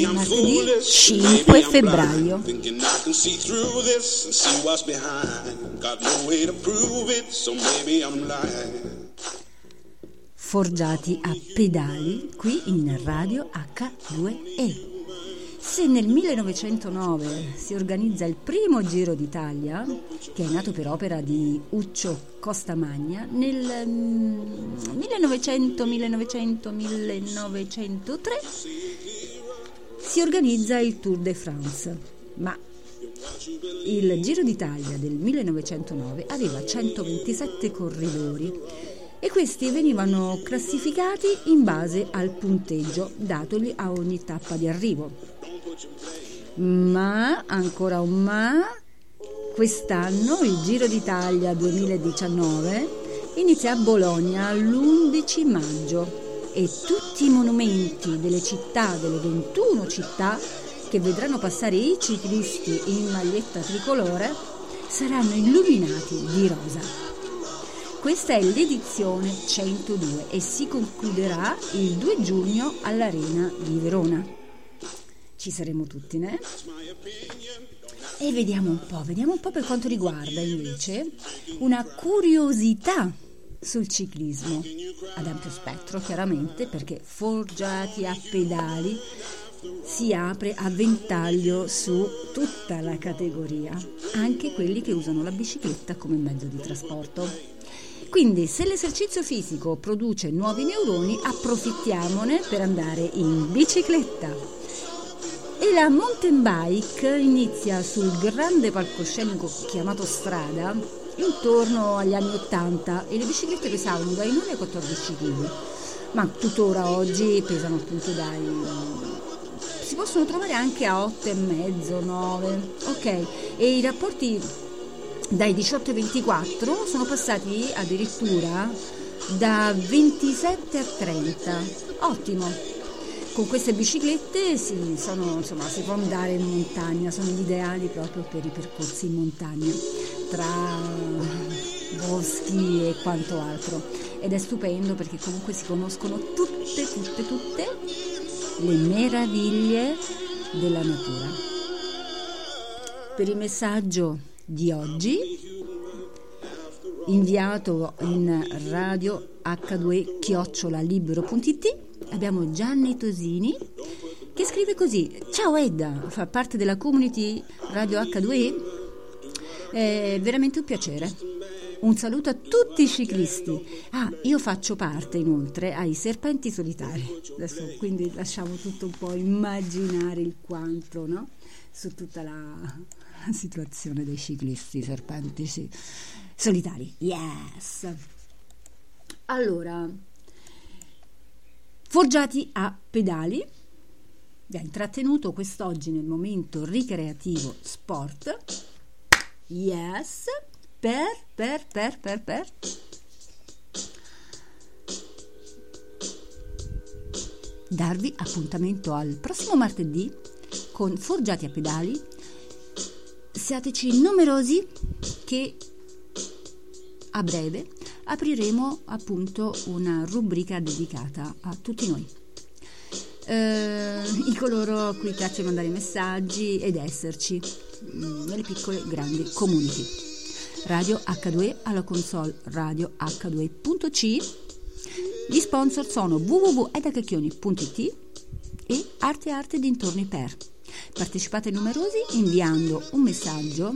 martedì 5 febbraio. Forgiati a pedali qui in radio H2E. Se nel 1909 si organizza il primo Giro d'Italia, che è nato per opera di Uccio Costamagna, nel mm, 1900, 1900, 1903 si organizza il Tour de France, ma il Giro d'Italia del 1909 aveva 127 corridori e questi venivano classificati in base al punteggio datogli a ogni tappa di arrivo. Ma, ancora un ma, quest'anno il Giro d'Italia 2019 inizia a Bologna l'11 maggio e tutti i monumenti delle città, delle 21 città che vedranno passare i ciclisti in maglietta tricolore saranno illuminati di rosa. Questa è l'edizione 102 e si concluderà il 2 giugno all'Arena di Verona. Ci saremo tutti, né? E vediamo un po', vediamo un po' per quanto riguarda invece una curiosità sul ciclismo ad ampio spettro, chiaramente, perché forgiati a pedali si apre a ventaglio su tutta la categoria, anche quelli che usano la bicicletta come mezzo di trasporto. Quindi se l'esercizio fisico produce nuovi neuroni, approfittiamone per andare in bicicletta. E la mountain bike inizia sul grande palcoscenico chiamato strada intorno agli anni 80 e le biciclette pesavano dai 9 ai 14 kg, ma tuttora oggi pesano appunto dai si possono trovare anche a 8,5, 9, ok? E i rapporti dai 18 ai 24 sono passati addirittura da 27 a 30. Ottimo. Con queste biciclette si, sono, insomma, si può andare in montagna, sono gli ideali proprio per i percorsi in montagna, tra boschi e quanto altro. Ed è stupendo perché comunque si conoscono tutte, tutte, tutte le meraviglie della natura. Per il messaggio di oggi, inviato in radio h2 chiocciolalibero.it, abbiamo Gianni Tosini che scrive così: Ciao Edda, fa parte della community Radio H2E. È veramente un piacere. Un saluto a tutti i ciclisti. Ah, io faccio parte inoltre ai serpenti solitari. Adesso quindi lasciamo tutto un po' immaginare il quanto, no? Su tutta la situazione dei ciclisti serpenti sì. solitari. Yes. Allora, forgiati a pedali. Vi ha intrattenuto quest'oggi nel momento ricreativo sport. Yes per, per, per, per, per. Darvi appuntamento al prossimo martedì con Forgiati a pedali. Siateci numerosi che a breve apriremo appunto una rubrica dedicata a tutti noi. Eh, i coloro a cui piace mandare messaggi ed esserci mh, nelle piccole grandi community. Radio H2 alla console radio h2.c. Gli sponsor sono www.edacacchioni.it e Arte Arte dintorni per. Partecipate numerosi inviando un messaggio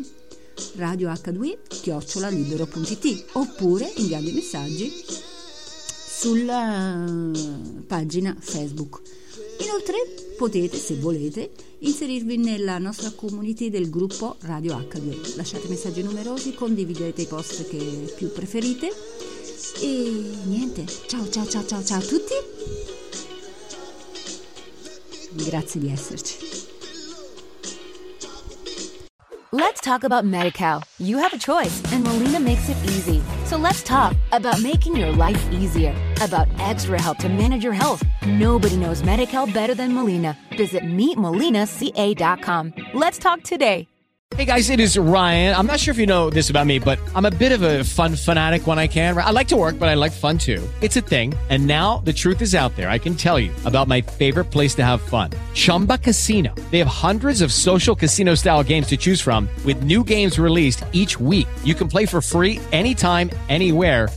radio H2 chiocciolalibero.it oppure inviando i messaggi sulla pagina Facebook. Inoltre potete, se volete, inserirvi nella nostra community del gruppo Radio H2. Lasciate messaggi numerosi, condividete i post che più preferite e niente, ciao ciao ciao ciao ciao a tutti. Grazie di esserci. Let's talk about MediCal. You have a choice, and Molina makes it easy. So let's talk about making your life easier, about extra help to manage your health. Nobody knows MediCal better than Molina. Visit meetmolinaca.com. Let's talk today. Hey guys, it is Ryan. I'm not sure if you know this about me, but I'm a bit of a fun fanatic when I can. I like to work, but I like fun too. It's a thing. And now the truth is out there. I can tell you about my favorite place to have fun Chumba Casino. They have hundreds of social casino style games to choose from, with new games released each week. You can play for free anytime, anywhere